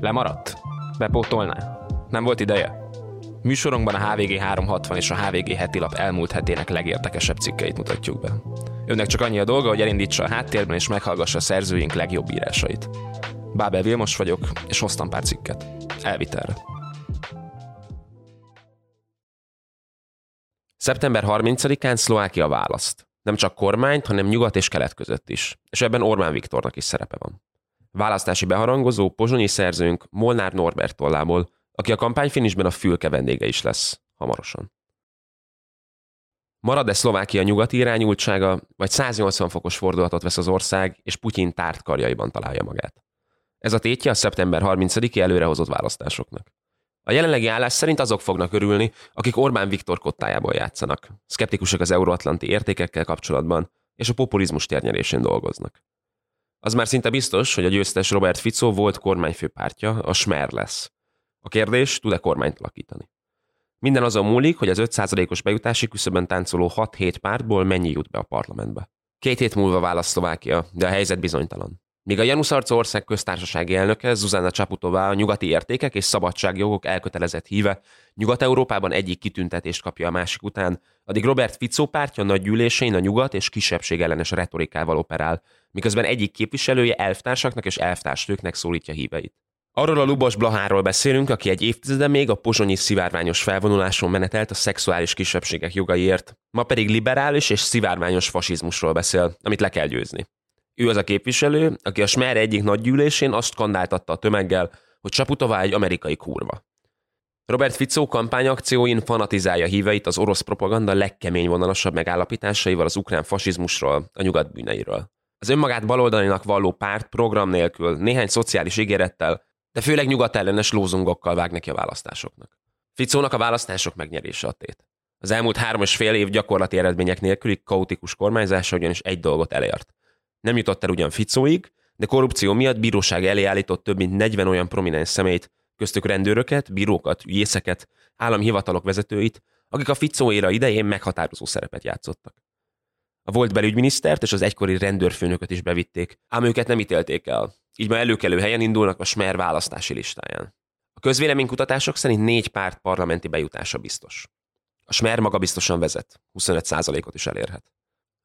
Lemaradt? Bepótolná? Nem volt ideje? Műsorunkban a HVG 360 és a HVG heti lap elmúlt hetének legérdekesebb cikkeit mutatjuk be. Önnek csak annyi a dolga, hogy elindítsa a háttérben és meghallgassa a szerzőink legjobb írásait. Bábel Vilmos vagyok, és hoztam pár cikket. Elvitelre. Szeptember 30-án Szlovákia választ. Nem csak kormányt, hanem nyugat és kelet között is. És ebben Orbán Viktornak is szerepe van. Választási beharangozó pozsonyi szerzőnk Molnár Norbert tollából, aki a kampányfinisben a fülke vendége is lesz hamarosan. Marad-e Szlovákia nyugati irányultsága, vagy 180 fokos fordulatot vesz az ország, és Putyin tárt karjaiban találja magát? Ez a tétje a szeptember 30-i előrehozott választásoknak. A jelenlegi állás szerint azok fognak örülni, akik Orbán Viktor kottájából játszanak, szkeptikusok az euróatlanti értékekkel kapcsolatban, és a populizmus térnyerésén dolgoznak. Az már szinte biztos, hogy a győztes Robert Fico volt kormányfőpártja, a Smer lesz. A kérdés, tud-e kormányt alakítani? Minden azon múlik, hogy az 5%-os bejutási küszöbön táncoló 6-7 pártból mennyi jut be a parlamentbe. Két hét múlva választ Szlovákia, de a helyzet bizonytalan. Míg a Janusz Arca ország köztársasági elnöke, Zuzana Csaputová a nyugati értékek és szabadságjogok elkötelezett híve, Nyugat-Európában egyik kitüntetést kapja a másik után, addig Robert Fico pártja nagy gyűlésén a nyugat és kisebbség ellenes retorikával operál, miközben egyik képviselője elvtársaknak és elvtárstőknek szólítja híveit. Arról a Lubos Blaháról beszélünk, aki egy évtizede még a pozsonyi szivárványos felvonuláson menetelt a szexuális kisebbségek jogaiért, ma pedig liberális és szivárványos fasizmusról beszél, amit le kell győzni. Ő az a képviselő, aki a Smer egyik nagy gyűlésén azt skandáltatta a tömeggel, hogy Csaputová egy amerikai kurva. Robert Fico kampányakcióin fanatizálja híveit az orosz propaganda legkemény vonalasabb megállapításaival az ukrán fasizmusról, a nyugat bűneiről. Az önmagát baloldalinak valló párt program nélkül, néhány szociális ígérettel, de főleg nyugatellenes lózungokkal vág neki a választásoknak. Ficónak a választások megnyerése a tét. Az elmúlt három és fél év gyakorlati eredmények nélküli kaotikus kormányzása ugyanis egy dolgot elért. Nem jutott el ugyan Ficóig, de korrupció miatt bíróság elé állított több mint 40 olyan prominens szemét, köztük rendőröket, bírókat, ügyészeket, állami hivatalok vezetőit, akik a Ficó éra idején meghatározó szerepet játszottak. A volt belügyminisztert és az egykori rendőrfőnököt is bevitték, ám őket nem ítélték el, így ma előkelő helyen indulnak a Smer választási listáján. A közvéleménykutatások szerint négy párt parlamenti bejutása biztos. A Smer maga biztosan vezet, 25%-ot is elérhet.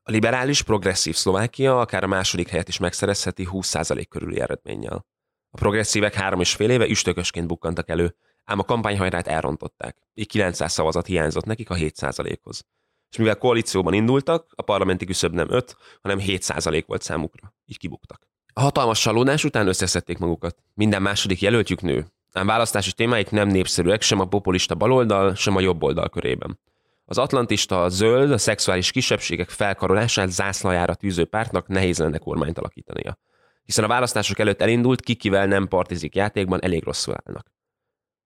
A liberális, progresszív Szlovákia akár a második helyet is megszerezheti 20% körüli eredménnyel. A progresszívek három és fél éve üstökösként bukkantak elő, ám a kampányhajrát elrontották, így 900 szavazat hiányzott nekik a 7%-hoz. És mivel koalícióban indultak, a parlamenti küszöb nem 5, hanem 7% volt számukra, így kibuktak. A hatalmas csalódás után összeszedték magukat. Minden második jelöltjük nő, ám választási témáik nem népszerűek sem a populista baloldal, sem a jobb oldal körében. Az atlantista, a zöld, a szexuális kisebbségek felkarolását zászlajára tűző pártnak nehéz lenne kormányt alakítania. Hiszen a választások előtt elindult, kikivel nem partizik játékban elég rosszul állnak.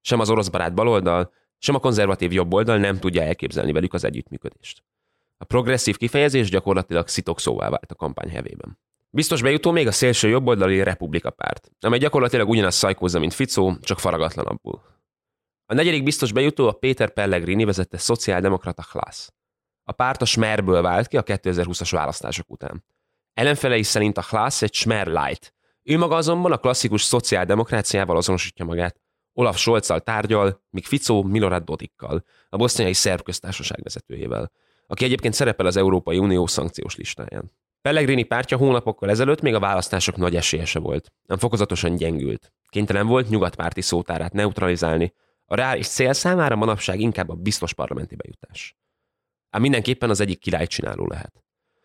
Sem az orosz barát baloldal, sem a konzervatív jobb oldal nem tudja elképzelni velük az együttműködést. A progresszív kifejezés gyakorlatilag szitokszóvá vált a kampány hevében. Biztos bejutó még a szélső jobboldali Republika párt, amely gyakorlatilag ugyanaz szajkózza, mint Ficó, csak faragatlanabbul. A negyedik biztos bejutó a Péter Pellegrini vezette szociáldemokrata Hlász. A párt a Smerből vált ki a 2020-as választások után. Ellenfelei szerint a Hlász egy Smer light. Ő maga azonban a klasszikus szociáldemokráciával azonosítja magát. Olaf Scholzal tárgyal, míg Ficó Milorad Dodikkal, a boszniai szerb köztársaság vezetőjével, aki egyébként szerepel az Európai Unió szankciós listáján. Pellegrini pártja hónapokkal ezelőtt még a választások nagy esélyese volt, nem fokozatosan gyengült. Kénytelen volt nyugatpárti szótárát neutralizálni, a reális cél számára manapság inkább a biztos parlamenti bejutás. Ám mindenképpen az egyik királycsináló lehet.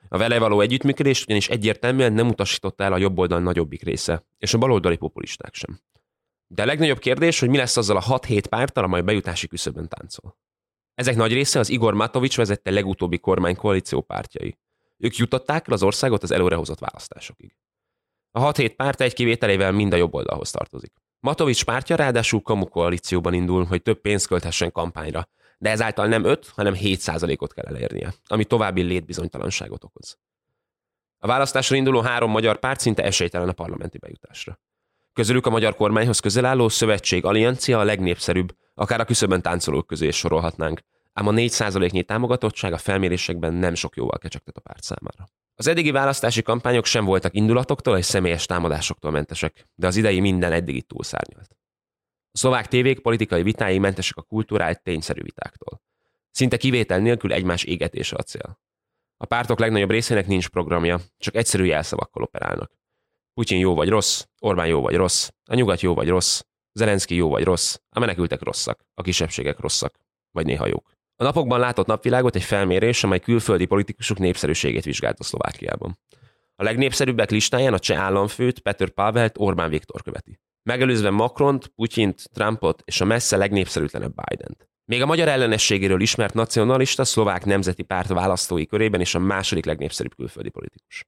A vele való együttműködés ugyanis egyértelműen nem utasította el a jobb oldal nagyobbik része, és a baloldali populisták sem. De a legnagyobb kérdés, hogy mi lesz azzal a 6-7 párttal, amely bejutási küszöbön táncol. Ezek nagy része az Igor Matovics vezette legutóbbi kormány koalíció pártjai. Ők jutották el az országot az előrehozott választásokig. A 6-7 párt egy kivételével mind a jobb oldalhoz tartozik. Matovics pártja ráadásul kamu koalícióban indul, hogy több pénzt költhessen kampányra, de ezáltal nem 5, hanem 7 ot kell elérnie, ami további létbizonytalanságot okoz. A választásra induló három magyar párt szinte esélytelen a parlamenti bejutásra. Közülük a magyar kormányhoz közel álló Szövetség Alliancia a legnépszerűbb, akár a küszöbön táncolók közé is sorolhatnánk, ám a 4%-nyi támogatottság a felmérésekben nem sok jóval kecsegtet a párt számára. Az eddigi választási kampányok sem voltak indulatoktól és személyes támadásoktól mentesek, de az idei minden eddigi túlszárnyalt. A szlovák tévék politikai vitái mentesek a kulturált tényszerű vitáktól. Szinte kivétel nélkül egymás égetése a cél. A pártok legnagyobb részének nincs programja, csak egyszerű jelszavakkal operálnak. Putyin jó vagy rossz, Orbán jó vagy rossz, a nyugat jó vagy rossz, Zelenszky jó vagy rossz, a menekültek rosszak, a kisebbségek rosszak, vagy néha jók. A napokban látott napvilágot egy felmérés, amely külföldi politikusok népszerűségét vizsgált a Szlovákiában. A legnépszerűbbek listáján a cseh államfőt Petr Pavelt Orbán Viktor követi. Megelőzve Macront, Putyint, Trumpot és a messze legnépszerűtlenebb Bident. Még a magyar ellenességéről ismert nacionalista szlovák nemzeti párt választói körében is a második legnépszerűbb külföldi politikus.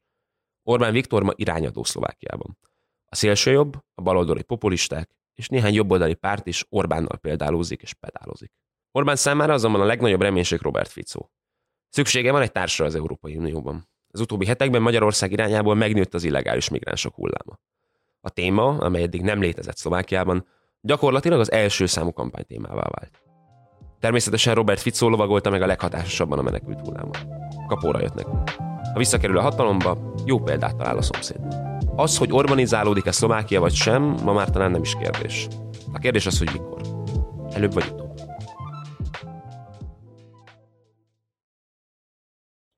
Orbán Viktor ma irányadó Szlovákiában. A szélsőjobb, a baloldali populisták és néhány jobboldali párt is Orbánnal példálózik és pedálozik. Orbán számára azonban a legnagyobb reménység Robert Fico. Szüksége van egy társra az Európai Unióban. Az utóbbi hetekben Magyarország irányából megnőtt az illegális migránsok hulláma. A téma, amely eddig nem létezett Szlovákiában, gyakorlatilag az első számú kampánytémává vált. Természetesen Robert Fico lovagolta meg a leghatásosabban a menekült hullámot. Kapóra jött neki. Ha visszakerül a hatalomba, jó példát talál a szomszéd. Az, hogy urbanizálódik-e Szlovákia vagy sem, ma már talán nem is kérdés. A kérdés az, hogy mikor. Előbb vagy utóbb.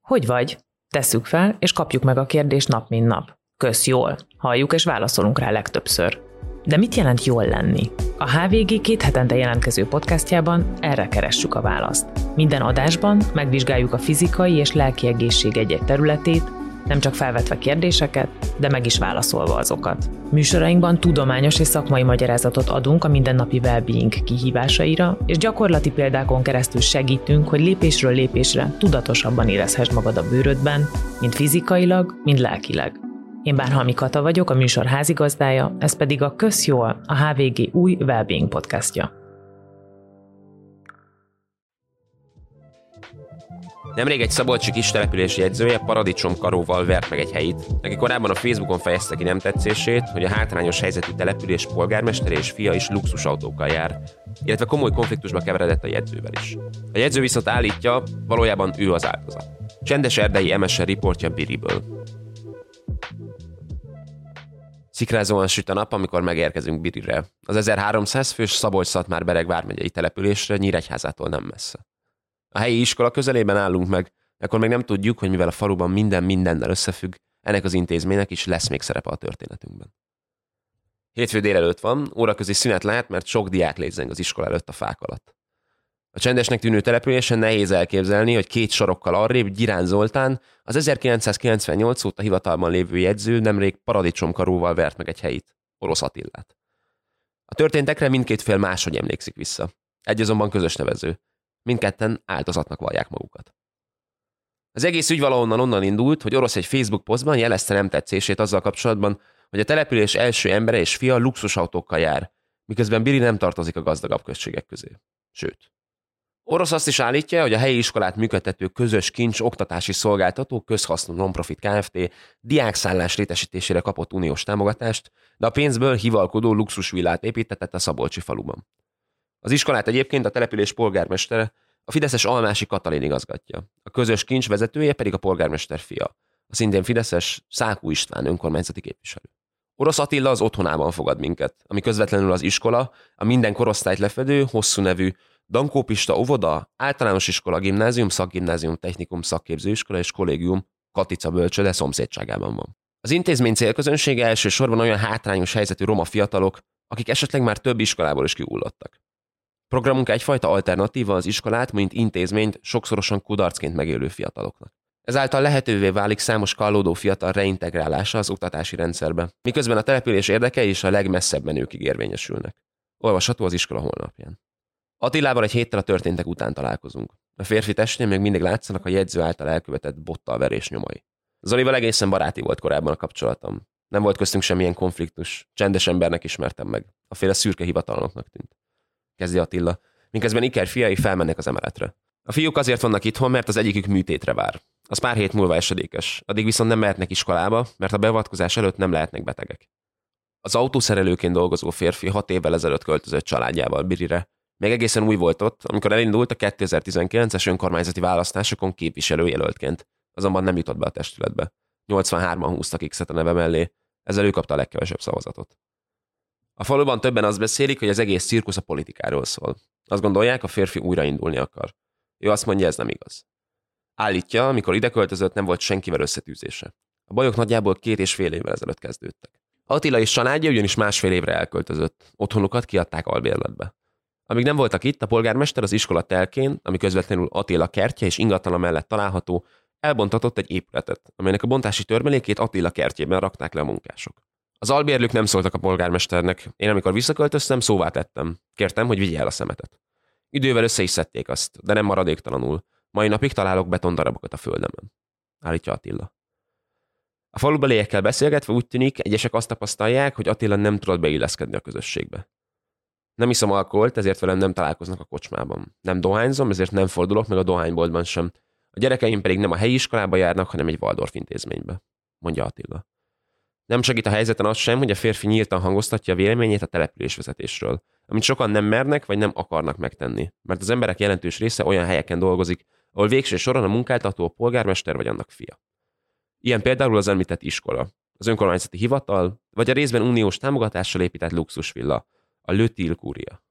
Hogy vagy? Tesszük fel, és kapjuk meg a kérdést nap mint nap. Kösz jól. Halljuk és válaszolunk rá legtöbbször. De mit jelent jól lenni? A HVG két hetente jelentkező podcastjában erre keressük a választ. Minden adásban megvizsgáljuk a fizikai és lelki egészség egy-egy területét, nem csak felvetve kérdéseket, de meg is válaszolva azokat. Műsorainkban tudományos és szakmai magyarázatot adunk a mindennapi well-being kihívásaira, és gyakorlati példákon keresztül segítünk, hogy lépésről lépésre tudatosabban érezhess magad a bőrödben, mind fizikailag, mind lelkileg. Én Bárhalmi Kata vagyok, a műsor házigazdája, ez pedig a Közjól, a HVG új Wellbeing podcastja. Nemrég egy szabolcsi kis település jegyzője paradicsom karóval vert meg egy helyit. Neki korábban a Facebookon fejezte ki nem tetszését, hogy a hátrányos helyzetű település polgármestere és fia is luxusautókkal jár, illetve komoly konfliktusba keveredett a jegyzővel is. A jegyző viszont állítja, valójában ő az áldozat. Csendes erdei MSR riportja Biriből. Szikrázóan süt a nap, amikor megérkezünk Birire. Az 1300 fős Szabolcs-Szatmár-Bereg vármegyei településre Nyíregyházától nem messze. A helyi iskola közelében állunk meg, akkor még nem tudjuk, hogy mivel a faluban minden mindennel összefügg, ennek az intézménynek is lesz még szerepe a történetünkben. Hétfő délelőtt van, óraközi szünet lehet, mert sok diák lézeng az iskola előtt a fák alatt. A csendesnek tűnő településen nehéz elképzelni, hogy két sorokkal arrébb Gyirán Zoltán, az 1998 óta hivatalban lévő jegyző nemrég paradicsomkaróval vert meg egy helyit, Orosz Attillát. A történtekre mindkét fél máshogy emlékszik vissza. Egy azonban közös nevező. Mindketten áldozatnak vallják magukat. Az egész ügy valahonnan onnan indult, hogy orosz egy Facebook posztban jelezte nem tetszését azzal kapcsolatban, hogy a település első embere és fia luxusautókkal jár, miközben Biri nem tartozik a gazdagabb községek közé. Sőt. Orosz azt is állítja, hogy a helyi iskolát működtető közös kincs oktatási szolgáltató közhasznú nonprofit Kft. diákszállás létesítésére kapott uniós támogatást, de a pénzből hivalkodó luxusvillát építetett a Szabolcsi faluban. Az iskolát egyébként a település polgármestere, a Fideszes Almási Katalin igazgatja. A közös kincs vezetője pedig a polgármester fia, a szintén Fideszes Szákú István önkormányzati képviselő. Orosz Attila az otthonában fogad minket, ami közvetlenül az iskola, a minden korosztályt lefedő, hosszú nevű Dankópista óvoda, általános iskola, gimnázium, szakgimnázium, technikum, szakképzőiskola és kollégium Katica bölcsöde szomszédságában van. Az intézmény célközönsége elsősorban olyan hátrányos helyzetű roma fiatalok, akik esetleg már több iskolából is kiullottak. Programunk egyfajta alternatíva az iskolát, mint intézményt sokszorosan kudarcként megélő fiataloknak. Ezáltal lehetővé válik számos kallódó fiatal reintegrálása az oktatási rendszerbe, miközben a település érdekei is a legmesszebb menőkig érvényesülnek. Olvasható az iskola honlapján. Attilával egy héttel a történtek után találkozunk. A férfi testén még mindig látszanak a jegyző által elkövetett bottal verés nyomai. Zolival egészen baráti volt korábban a kapcsolatom. Nem volt köztünk semmilyen konfliktus. Csendes embernek ismertem meg. A féle szürke hivatalnoknak tűnt. Kezdi Attila, miközben Iker fiai felmennek az emeletre. A fiúk azért vannak itthon, mert az egyikük műtétre vár. Az pár hét múlva esedékes. Addig viszont nem mehetnek iskolába, mert a beavatkozás előtt nem lehetnek betegek. Az autószerelőként dolgozó férfi hat évvel ezelőtt költözött családjával Birire, Még egészen új volt ott, amikor elindult a 2019-es önkormányzati választásokon képviselőjelöltként, azonban nem jutott be a testületbe. 83-an húztak x a neve mellé, ezzel ő kapta a legkevesebb szavazatot. A faluban többen azt beszélik, hogy az egész cirkusz a politikáról szól. Azt gondolják, a férfi újraindulni akar. Ő azt mondja, ez nem igaz. Állítja, amikor ide költözött, nem volt senkivel összetűzése. A bajok nagyjából két és fél évvel ezelőtt kezdődtek. Attila és családja ugyanis másfél évre elköltözött. Otthonukat kiadták albérletbe. Amíg nem voltak itt, a polgármester az iskola telkén, ami közvetlenül Attila kertje és ingatlan mellett található, elbontatott egy épületet, amelynek a bontási törmelékét Attila kertjében rakták le a munkások. Az albérlők nem szóltak a polgármesternek. Én amikor visszaköltöztem, szóvá tettem. Kértem, hogy vigye el a szemetet. Idővel össze is szedték azt, de nem maradéktalanul. Mai napig találok betondarabokat a földemen. Állítja Attila. A falubeliekkel beszélgetve úgy tűnik, egyesek azt tapasztalják, hogy Attila nem tudott beilleszkedni a közösségbe. Nem iszom alkoholt, ezért velem nem találkoznak a kocsmában. Nem dohányzom, ezért nem fordulok meg a dohányboltban sem. A gyerekeim pedig nem a helyi iskolába járnak, hanem egy Waldorf intézménybe, mondja Attila. Nem segít a helyzeten az sem, hogy a férfi nyíltan hangoztatja a véleményét a településvezetésről, amit sokan nem mernek vagy nem akarnak megtenni, mert az emberek jelentős része olyan helyeken dolgozik, ahol végső soron a munkáltató a polgármester vagy annak fia. Ilyen például az említett iskola, az önkormányzati hivatal, vagy a részben uniós támogatással épített luxusvilla, a Le Kúria.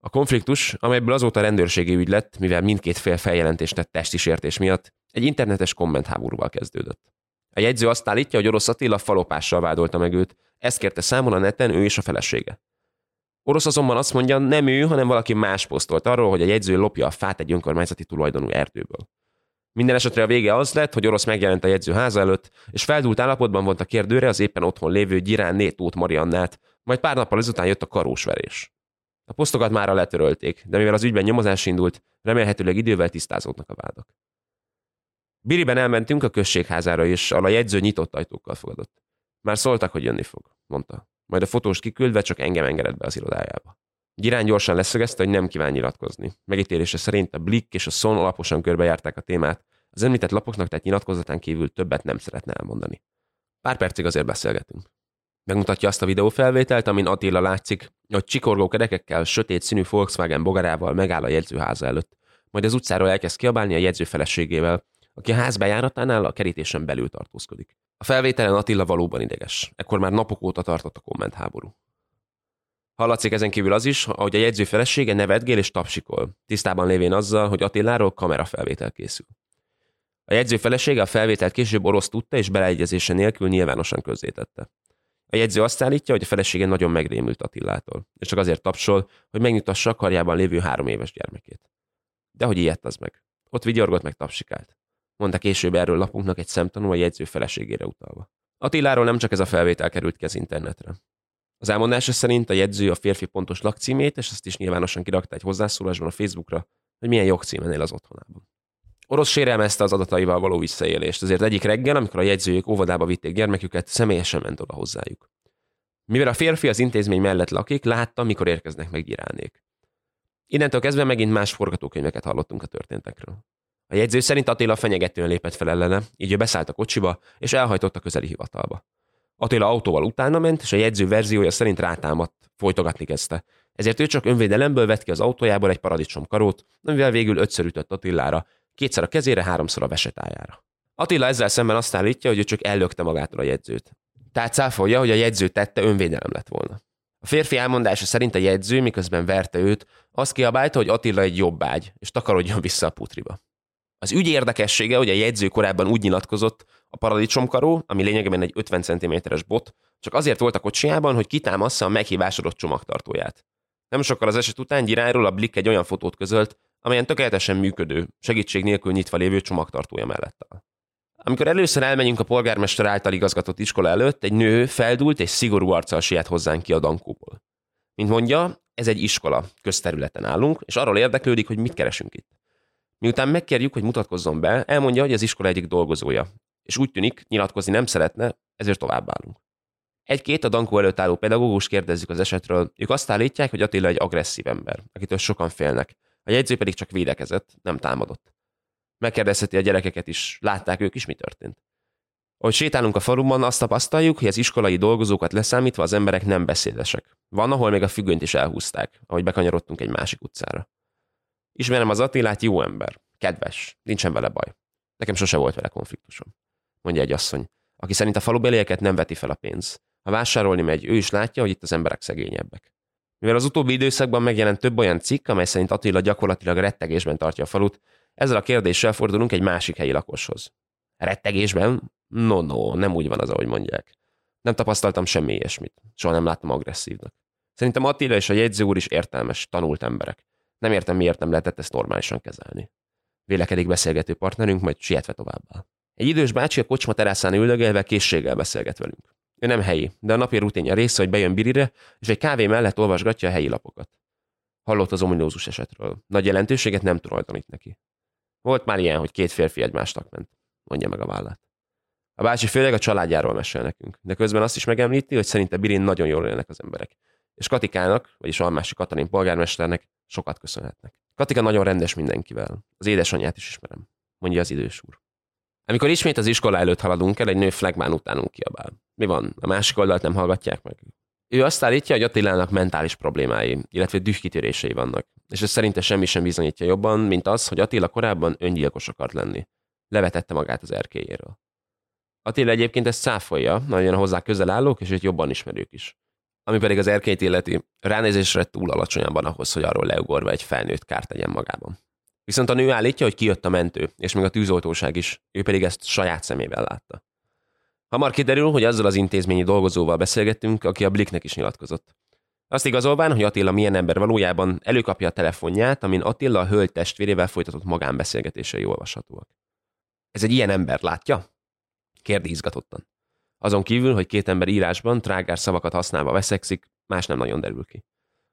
A konfliktus, amelyből azóta rendőrségi ügy lett, mivel mindkét fél feljelentést tett testi sértés miatt, egy internetes kommentháborúval kezdődött. A jegyző azt állítja, hogy Orosz Attila falopással vádolta meg őt. Ezt kérte számon a neten ő és a felesége. Orosz azonban azt mondja, nem ő, hanem valaki más posztolt arról, hogy a jegyző lopja a fát egy önkormányzati tulajdonú erdőből. Minden esetre a vége az lett, hogy orosz megjelent a jegyző háza előtt, és feldúlt állapotban volt a kérdőre az éppen otthon lévő Gyirán Tóth Mariannát, majd pár nappal ezután jött a karósverés. A posztokat már letörölték, de mivel az ügyben nyomozás indult, remélhetőleg idővel tisztázódnak a vádak. Biriben elmentünk a községházára, és a jegyző nyitott ajtókkal fogadott. Már szóltak, hogy jönni fog, mondta. Majd a fotós kiküldve csak engem engedett be az irodájába. Girán gyorsan leszögezte, hogy nem kíván nyilatkozni. Megítélése szerint a Blick és a Son alaposan körbejárták a témát, az említett lapoknak tehát nyilatkozatán kívül többet nem szeretne elmondani. Pár percig azért beszélgetünk. Megmutatja azt a videófelvételt, amin Attila látszik, hogy csikorgó kerekekkel, sötét színű Volkswagen bogarával megáll a jegyzőháza előtt, majd az utcáról elkezd kiabálni a jegyző feleségével, aki a ház bejáratánál a kerítésen belül tartózkodik. A felvételen Attila valóban ideges. Ekkor már napok óta tartott a kommentháború. Hallatszik ezen kívül az is, hogy a jegyző felesége nevetgél és tapsikol, tisztában lévén azzal, hogy Attiláról kamerafelvétel készül. A jegyző felesége a felvételt később orosz tudta és beleegyezése nélkül nyilvánosan közzétette. A jegyző azt állítja, hogy a felesége nagyon megrémült Attilától, és csak azért tapsol, hogy megnyugtassa a karjában lévő három éves gyermekét. De hogy ilyet az meg. Ott vigyorgott meg tapsikált mondta később erről lapunknak egy szemtanú a jegyző feleségére utalva. Attiláról nem csak ez a felvétel került ki az internetre. Az elmondása szerint a jegyző a férfi pontos lakcímét, és ezt is nyilvánosan kirakta egy hozzászólásban a Facebookra, hogy milyen jogcímen él az otthonában. Orosz sérelmezte az adataival való visszaélést, ezért egyik reggel, amikor a jegyzőjük óvodába vitték gyermeküket, személyesen ment oda hozzájuk. Mivel a férfi az intézmény mellett lakik, látta, mikor érkeznek meg gyirálnék. Innentől kezdve megint más forgatókönyveket hallottunk a történtekről. A jegyző szerint Attila fenyegetően lépett fel ellene, így ő beszállt a kocsiba, és elhajtott a közeli hivatalba. Attila autóval utána ment, és a jegyző verziója szerint rátámadt, folytogatni kezdte. Ezért ő csak önvédelemből vett ki az autójából egy karót, amivel végül ötször ütött Attilára, kétszer a kezére, háromszor a vesetájára. Attila ezzel szemben azt állítja, hogy ő csak ellökte magától a jegyzőt. Tehát cáfolja, hogy a jegyző tette önvédelem lett volna. A férfi elmondása szerint a jegyző, miközben verte őt, azt kiabálta, hogy Attila egy jobbágy, és takarodjon vissza a putriba. Az ügy érdekessége, hogy a jegyző korábban úgy nyilatkozott, a paradicsomkaró, ami lényegében egy 50 cm-es bot, csak azért volt a kocsiában, hogy kitámassza a meghívásodott csomagtartóját. Nem sokkal az eset után Gyirányról a Blick egy olyan fotót közölt, amelyen tökéletesen működő, segítség nélkül nyitva lévő csomagtartója mellett áll. Amikor először elmegyünk a polgármester által igazgatott iskola előtt, egy nő feldult és szigorú arccal siet hozzánk ki a dankóból. Mint mondja, ez egy iskola, közterületen állunk, és arról érdeklődik, hogy mit keresünk itt. Miután megkérjük, hogy mutatkozzon be, elmondja, hogy az iskola egyik dolgozója, és úgy tűnik, nyilatkozni nem szeretne, ezért továbbállunk. Egy-két a Dankó előtt álló pedagógus kérdezzük az esetről, ők azt állítják, hogy Attila egy agresszív ember, akitől sokan félnek. A jegyző pedig csak védekezett, nem támadott. Megkérdezheti a gyerekeket is, látták ők is, mi történt. Ahogy sétálunk a faluban, azt tapasztaljuk, hogy az iskolai dolgozókat leszámítva az emberek nem beszédesek. Van, ahol még a függönyt is elhúzták, ahogy bekanyarodtunk egy másik utcára. Ismerem az Attilát, jó ember. Kedves. Nincsen vele baj. Nekem sose volt vele konfliktusom. Mondja egy asszony, aki szerint a falubelieket nem veti fel a pénz. Ha vásárolni megy, ő is látja, hogy itt az emberek szegényebbek. Mivel az utóbbi időszakban megjelent több olyan cikk, amely szerint Attila gyakorlatilag rettegésben tartja a falut, ezzel a kérdéssel fordulunk egy másik helyi lakoshoz. Rettegésben? No, no, nem úgy van az, ahogy mondják. Nem tapasztaltam semmi ilyesmit. Soha nem láttam agresszívnak. Szerintem Attila és a jegyző úr is értelmes, tanult emberek. Nem értem, miért nem lehetett ezt normálisan kezelni. Vélekedik beszélgető partnerünk, majd sietve továbbá. Egy idős bácsi a kocsma teraszán üldögélve készséggel beszélget velünk. Ő nem helyi, de a napi rutinja része, hogy bejön Birire, és egy kávé mellett olvasgatja a helyi lapokat. Hallott az ominózus esetről. Nagy jelentőséget nem tulajdonít neki. Volt már ilyen, hogy két férfi egymástak ment, mondja meg a vállát. A bácsi főleg a családjáról mesél nekünk, de közben azt is megemlíti, hogy szerinte Birin nagyon jól élnek az emberek. És Katikának, vagyis Almási Katalin polgármesternek sokat köszönhetnek. Katika nagyon rendes mindenkivel. Az édesanyját is ismerem, mondja az idős úr. Amikor ismét az iskola előtt haladunk el, egy nő flagmán utánunk kiabál. Mi van? A másik oldalt nem hallgatják meg. Ő azt állítja, hogy Attilának mentális problémái, illetve dühkitörései vannak, és ez szerinte semmi sem bizonyítja jobban, mint az, hogy Attila korábban öngyilkos akart lenni. Levetette magát az erkélyéről. Attila egyébként ezt száfolja, nagyon hozzá közel állók, és őt jobban ismerők is. Ami pedig az erkélyt illeti, ránézésre túl alacsonyan van ahhoz, hogy arról leugorva egy felnőtt kárt tegyen magában. Viszont a nő állítja, hogy kijött a mentő, és még a tűzoltóság is, ő pedig ezt saját szemével látta. Hamar kiderül, hogy azzal az intézményi dolgozóval beszélgettünk, aki a Bliknek is nyilatkozott. Azt igazolván, hogy Attila milyen ember valójában előkapja a telefonját, amin Attila a hölgy testvérével folytatott magánbeszélgetései olvashatóak. Ez egy ilyen ember, látja? Kérdi izgatottan. Azon kívül, hogy két ember írásban trágár szavakat használva veszekszik, más nem nagyon derül ki.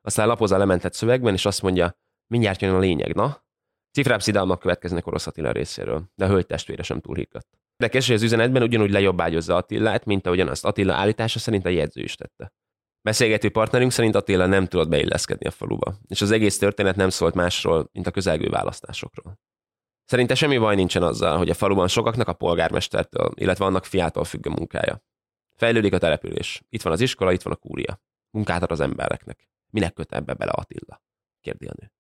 Aztán lapoz a lementett szövegben, és azt mondja, mindjárt jön a lényeg, na? Cifrább szidalmak következnek Orosz Attila részéről, de a hölgy testvére sem túl higgadt. Érdekes, hogy az üzenetben ugyanúgy lejobbágyozza Attilát, mint ahogyan azt Attila állítása szerint a jegyző is tette. Beszélgető partnerünk szerint Attila nem tudott beilleszkedni a faluba, és az egész történet nem szólt másról, mint a közelgő választásokról. Szerinte semmi baj nincsen azzal, hogy a faluban sokaknak a polgármestertől, illetve annak fiától függ a munkája. Fejlődik a település. Itt van az iskola, itt van a kúria. Munkát ad az embereknek. Minek köt ebbe bele Attila? Kérdi a nő.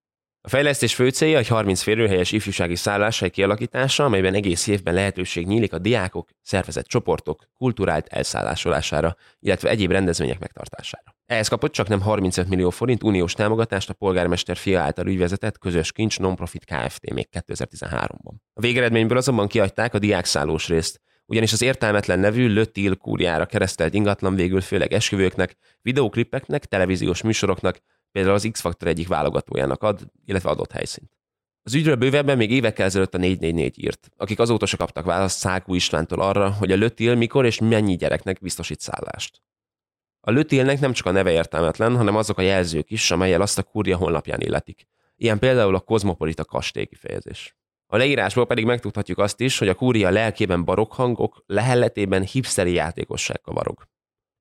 A fejlesztés fő célja egy 30 férőhelyes ifjúsági szálláshely kialakítása, amelyben egész évben lehetőség nyílik a diákok, szervezett csoportok, kulturált elszállásolására, illetve egyéb rendezvények megtartására. Ehhez kapott csak nem 35 millió forint uniós támogatást a polgármester fia által ügyvezetett közös kincs non-profit Kft. még 2013-ban. A végeredményből azonban kiadták a diákszállós részt, ugyanis az értelmetlen nevű Löttil kúriára keresztelt ingatlan végül főleg esküvőknek, videóklippeknek, televíziós műsoroknak, például az X-Factor egyik válogatójának ad, illetve adott helyszínt. Az ügyről bővebben még évekkel ezelőtt a 444 írt, akik azóta se kaptak választ Szákú Istvántól arra, hogy a Lötil mikor és mennyi gyereknek biztosít szállást. A Lötilnek nem csak a neve értelmetlen, hanem azok a jelzők is, amelyel azt a kurja honlapján illetik. Ilyen például a kozmopolita kastély kifejezés. A leírásból pedig megtudhatjuk azt is, hogy a kúria lelkében barokk hangok, lehelletében hipsteri játékosság kavarog.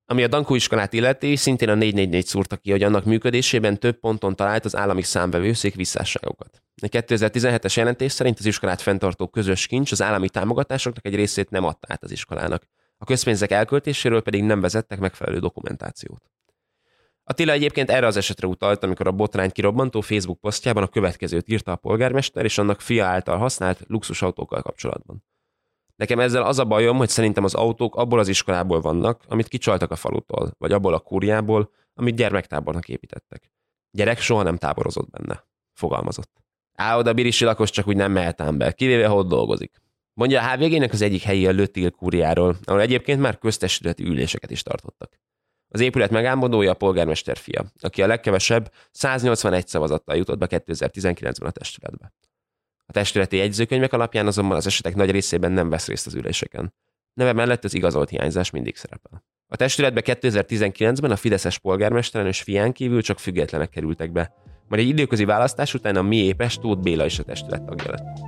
Ami a Dankó iskolát illeti, szintén a 444 szúrta ki, hogy annak működésében több ponton talált az állami számvevőszék visszásságokat. A 2017-es jelentés szerint az iskolát fenntartó közös kincs az állami támogatásoknak egy részét nem adta át az iskolának. A közpénzek elköltéséről pedig nem vezettek megfelelő dokumentációt. Attila egyébként erre az esetre utalt, amikor a botrány kirobbantó Facebook posztjában a következőt írta a polgármester és annak fia által használt luxusautókkal kapcsolatban. Nekem ezzel az a bajom, hogy szerintem az autók abból az iskolából vannak, amit kicsaltak a falutól, vagy abból a kúriából, amit gyermektábornak építettek. Gyerek soha nem táborozott benne, fogalmazott. Á, oda Birisi lakos csak úgy nem mehet be, kivéve, ha ott dolgozik. Mondja a HVG-nek az egyik helyi a Lötil kúriáról, ahol egyébként már köztestületi üléseket is tartottak. Az épület megálmodója a polgármester fia, aki a legkevesebb 181 szavazattal jutott be 2019-ben a testületbe. A testületi jegyzőkönyvek alapján azonban az esetek nagy részében nem vesz részt az üléseken. Neve mellett az igazolt hiányzás mindig szerepel. A testületbe 2019-ben a Fideszes polgármesteren és fián kívül csak függetlenek kerültek be, majd egy időközi választás után a mi épes Tóth Béla is a testület tagja lett.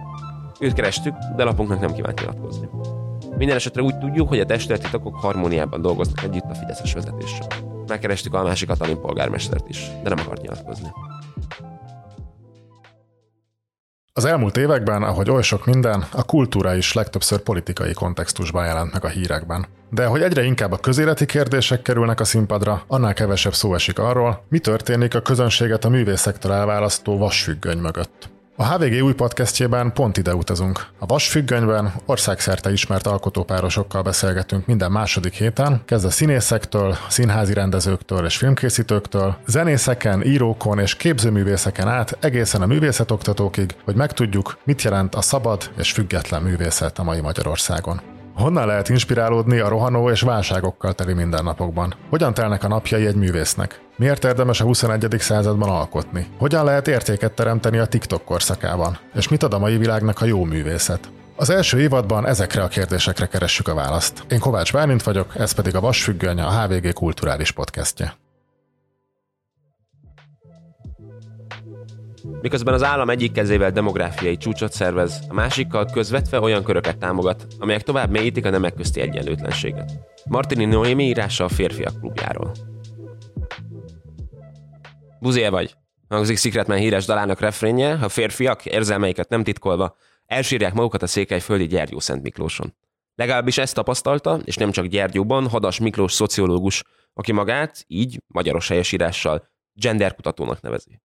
Őt kerestük, de lapunknak nem kívánt nyilatkozni. Minden esetre úgy tudjuk, hogy a testületi tagok harmóniában dolgoznak együtt a Fideszes vezetéssel. Megkerestük a másik Katalin polgármestert is, de nem akart nyilatkozni. Az elmúlt években, ahogy oly sok minden, a kultúra is legtöbbször politikai kontextusban jelent meg a hírekben. De hogy egyre inkább a közéleti kérdések kerülnek a színpadra, annál kevesebb szó esik arról, mi történik a közönséget a művészektől elválasztó vasfüggöny mögött. A HVG új podcastjében pont ide utazunk. A Vasfüggönyben országszerte ismert alkotópárosokkal beszélgetünk minden második héten, kezdve színészektől, színházi rendezőktől és filmkészítőktől, zenészeken, írókon és képzőművészeken át egészen a művészetoktatókig, hogy megtudjuk, mit jelent a szabad és független művészet a mai Magyarországon. Honnan lehet inspirálódni a rohanó és válságokkal teli mindennapokban? Hogyan telnek a napjai egy művésznek? Miért érdemes a 21. században alkotni? Hogyan lehet értéket teremteni a TikTok korszakában? És mit ad a mai világnak a jó művészet? Az első évadban ezekre a kérdésekre keressük a választ. Én Kovács Bálint vagyok, ez pedig a Vasfüggöny, a HVG kulturális podcastje. Miközben az állam egyik kezével demográfiai csúcsot szervez, a másikkal közvetve olyan köröket támogat, amelyek tovább mélyítik a nemek közti egyenlőtlenséget. Martini Noémi írása a férfiak klubjáról. Buzé vagy, hangzik Secretman híres dalának refrénje, ha férfiak érzelmeiket nem titkolva elsírják magukat a székelyföldi Gyergyó Szent Miklóson. Legalábbis ezt tapasztalta, és nem csak Gyergyóban, Hadas Miklós szociológus, aki magát így magyaros helyesírással genderkutatónak nevezi.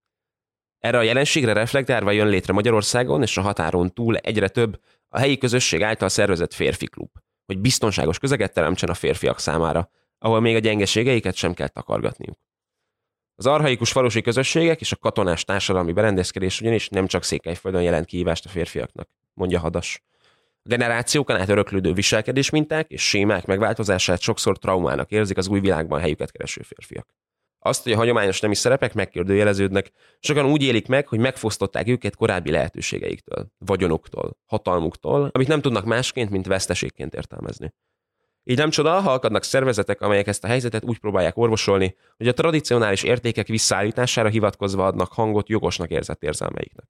Erre a jelenségre reflektálva jön létre Magyarországon és a határon túl egyre több a helyi közösség által szervezett férfi klub, hogy biztonságos közeget teremtsen a férfiak számára, ahol még a gyengeségeiket sem kell takargatniuk. Az arhaikus falusi közösségek és a katonás társadalmi berendezkedés ugyanis nem csak Székelyföldön jelent kihívást a férfiaknak, mondja Hadas. A generációkon át öröklődő viselkedés minták és sémák megváltozását sokszor traumának érzik az új világban helyüket kereső férfiak. Azt, hogy a hagyományos nemi szerepek megkérdőjeleződnek, sokan úgy élik meg, hogy megfosztották őket korábbi lehetőségeiktől, vagyonuktól, hatalmuktól, amit nem tudnak másként, mint veszteségként értelmezni. Így nem csoda, ha akadnak szervezetek, amelyek ezt a helyzetet úgy próbálják orvosolni, hogy a tradicionális értékek visszaállítására hivatkozva adnak hangot jogosnak érzett érzelmeiknek.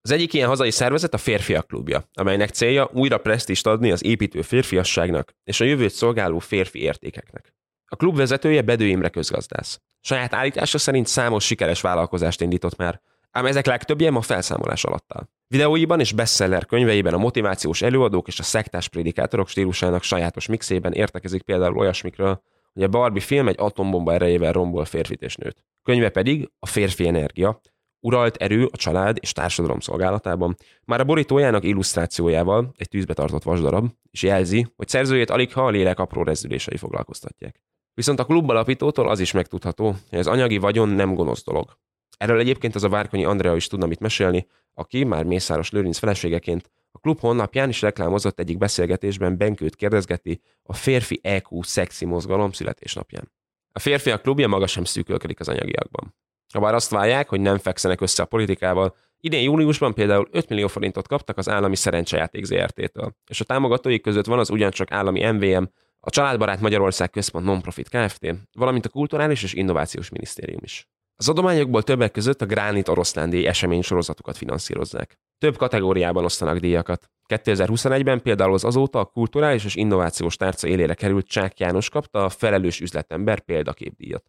Az egyik ilyen hazai szervezet a Férfiak Klubja, amelynek célja újra presztist adni az építő férfiasságnak és a jövőt szolgáló férfi értékeknek. A klub vezetője Bedő Imre közgazdász. Saját állítása szerint számos sikeres vállalkozást indított már, ám ezek legtöbbje ma felszámolás alatt áll. Videóiban és bestseller könyveiben a motivációs előadók és a szektás prédikátorok stílusának sajátos mixében értekezik például olyasmikről, hogy a Barbie film egy atombomba erejével rombol férfit és nőt. Könyve pedig a férfi energia, uralt erő a család és társadalom szolgálatában, már a borítójának illusztrációjával, egy tűzbe tartott vasdarab, és jelzi, hogy szerzőjét alig ha a lélek apró rezdülései foglalkoztatják. Viszont a klub alapítótól az is megtudható, hogy az anyagi vagyon nem gonosz dolog. Erről egyébként az a Várkonyi Andrea is tudna mit mesélni, aki már Mészáros Lőrinc feleségeként a klub honlapján is reklámozott egyik beszélgetésben Benkőt kérdezgeti a férfi EQ szexi mozgalom születésnapján. A férfiak klubja maga sem szűkölködik az anyagiakban. Ha bár azt várják, hogy nem fekszenek össze a politikával, idén júniusban például 5 millió forintot kaptak az állami szerencsejáték ZRT-től, és a támogatóik között van az ugyancsak állami MVM, a Családbarát Magyarország Központ Nonprofit Kft., valamint a Kulturális és Innovációs Minisztérium is. Az adományokból többek között a Gránit oroszlándi esemény sorozatokat finanszírozzák. Több kategóriában osztanak díjakat. 2021-ben például az azóta a kulturális és innovációs tárca élére került Csák János kapta a felelős üzletember példaképdíjat.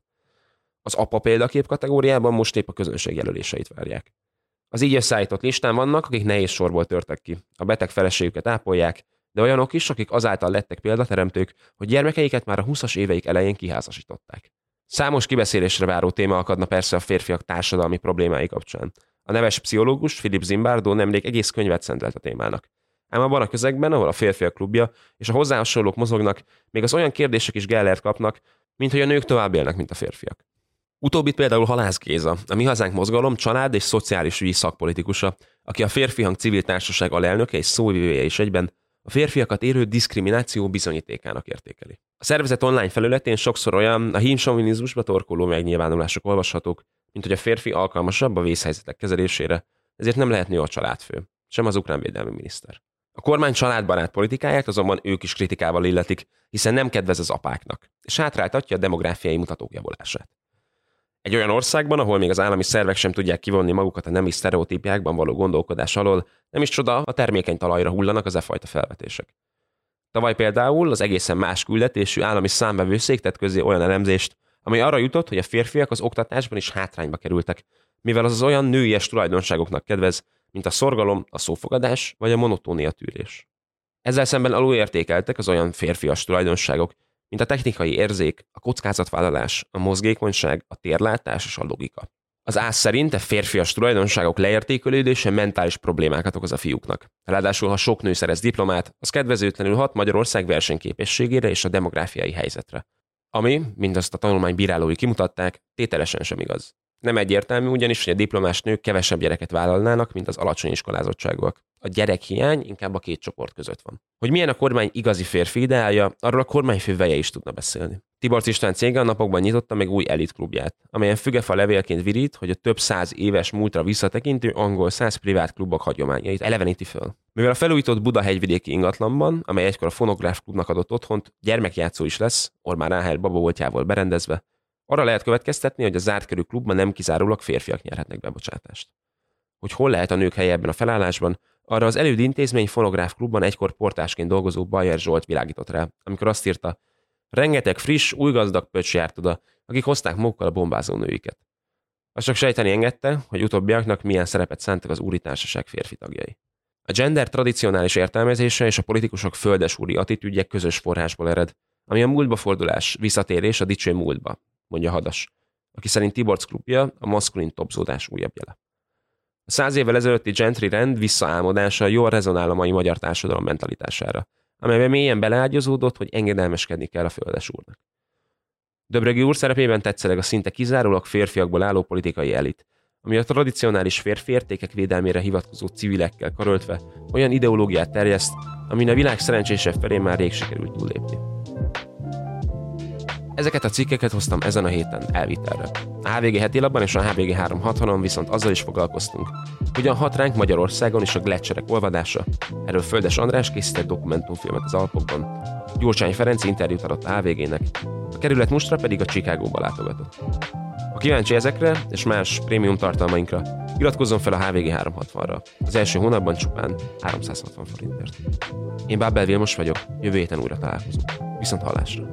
Az apa példakép kategóriában most épp a közönség jelöléseit várják. Az így összeállított listán vannak, akik nehéz sorból törtek ki. A beteg feleségüket ápolják, de olyanok is, akik azáltal lettek példateremtők, hogy gyermekeiket már a 20-as éveik elején kiházasították. Számos kibeszélésre váró téma akadna persze a férfiak társadalmi problémái kapcsán. A neves pszichológus Philip Zimbardo nemrég egész könyvet szentelt a témának. Ám abban a közegben, ahol a férfiak klubja és a hozzá hasonlók mozognak, még az olyan kérdések is gellert kapnak, mint hogy a nők tovább élnek, mint a férfiak. Utóbbit például Halász Géza, a Mi Hazánk mozgalom család és szociális ügyi szakpolitikusa, aki a Férfi Hang civil társaság alelnöke és szóvivője is egyben, a férfiakat érő diszkrimináció bizonyítékának értékeli. A szervezet online felületén sokszor olyan a hímsovinizmusba torkoló megnyilvánulások olvashatók, mint hogy a férfi alkalmasabb a vészhelyzetek kezelésére, ezért nem lehetni a családfő, sem az ukrán védelmi miniszter. A kormány családbarát politikáját azonban ők is kritikával illetik, hiszen nem kedvez az apáknak, és hátráltatja a demográfiai mutatók javulását. Egy olyan országban, ahol még az állami szervek sem tudják kivonni magukat a nemi sztereotípiákban való gondolkodás alól, nem is csoda, a termékeny talajra hullanak az e fajta felvetések. Tavaly például az egészen más küldetésű állami számvevőszék tett közé olyan elemzést, ami arra jutott, hogy a férfiak az oktatásban is hátrányba kerültek, mivel az az olyan nőies tulajdonságoknak kedvez, mint a szorgalom, a szófogadás vagy a monotónia tűrés. Ezzel szemben alulértékeltek az olyan férfias tulajdonságok, mint a technikai érzék, a kockázatvállalás, a mozgékonyság, a térlátás és a logika. Az ász szerint a férfias tulajdonságok leértékelődése mentális problémákat okoz a fiúknak. Ráadásul, ha sok nő szerez diplomát, az kedvezőtlenül hat Magyarország versenyképességére és a demográfiai helyzetre. Ami, mindazt a tanulmány bírálói kimutatták, tételesen sem igaz. Nem egyértelmű ugyanis, hogy a diplomás nők kevesebb gyereket vállalnának, mint az alacsony iskolázottságúak. A gyerekhiány inkább a két csoport között van. Hogy milyen a kormány igazi férfi ideája, arról a kormányfő veje is tudna beszélni. Tibor István cége a napokban nyitotta meg új elitklubját, amelyen fügefa levélként virít, hogy a több száz éves múltra visszatekintő angol száz privát klubok hagyományait eleveníti föl. Mivel a felújított Buda hegyvidéki ingatlanban, amely egykor a fonográf klubnak adott otthont, gyermekjátszó is lesz, Orbán Ráhely baba voltjával berendezve, arra lehet következtetni, hogy a zárt körű klubban nem kizárólag férfiak nyerhetnek bebocsátást. Hogy hol lehet a nők helye ebben a felállásban, arra az előd intézmény fonográf klubban egykor portásként dolgozó Bayer Zsolt világított rá, amikor azt írta, rengeteg friss, új gazdag pöcs járt oda, akik hozták magukkal a bombázó nőiket. Azt csak sejteni engedte, hogy utóbbiaknak milyen szerepet szántak az úri társaság férfi tagjai. A gender tradicionális értelmezése és a politikusok földesúri attitűdje közös forrásból ered, ami a múltba fordulás, visszatérés a dicső múltba, mondja Hadas, aki szerint Tiborc klubja a maszkulin topzódás újabb jele. A száz évvel ezelőtti gentry rend visszaálmodása jól rezonál a mai magyar társadalom mentalitására, amelyben mélyen beleágyazódott, hogy engedelmeskedni kell a földes úrnak. Döbrögi úr szerepében tetszeleg a szinte kizárólag férfiakból álló politikai elit, ami a tradicionális férfi értékek védelmére hivatkozó civilekkel karöltve olyan ideológiát terjeszt, amin a világ szerencsésebb felé már rég sikerült túllépni. Ezeket a cikkeket hoztam ezen a héten elvitelre. A HVG heti labban és a HVG 360-on viszont azzal is foglalkoztunk, hogyan hat ránk Magyarországon is a gletszerek olvadása. Erről Földes András készített dokumentumfilmet az Alpokban. Gyurcsány Ferenc interjút adott a HVG-nek, a kerület mustra pedig a Chicagóba látogatott. Ha kíváncsi ezekre és más prémium tartalmainkra, iratkozzon fel a HVG 360-ra. Az első hónapban csupán 360 forintért. Én Bábel Vilmos vagyok, jövő héten újra találkozunk. Viszont hallásra!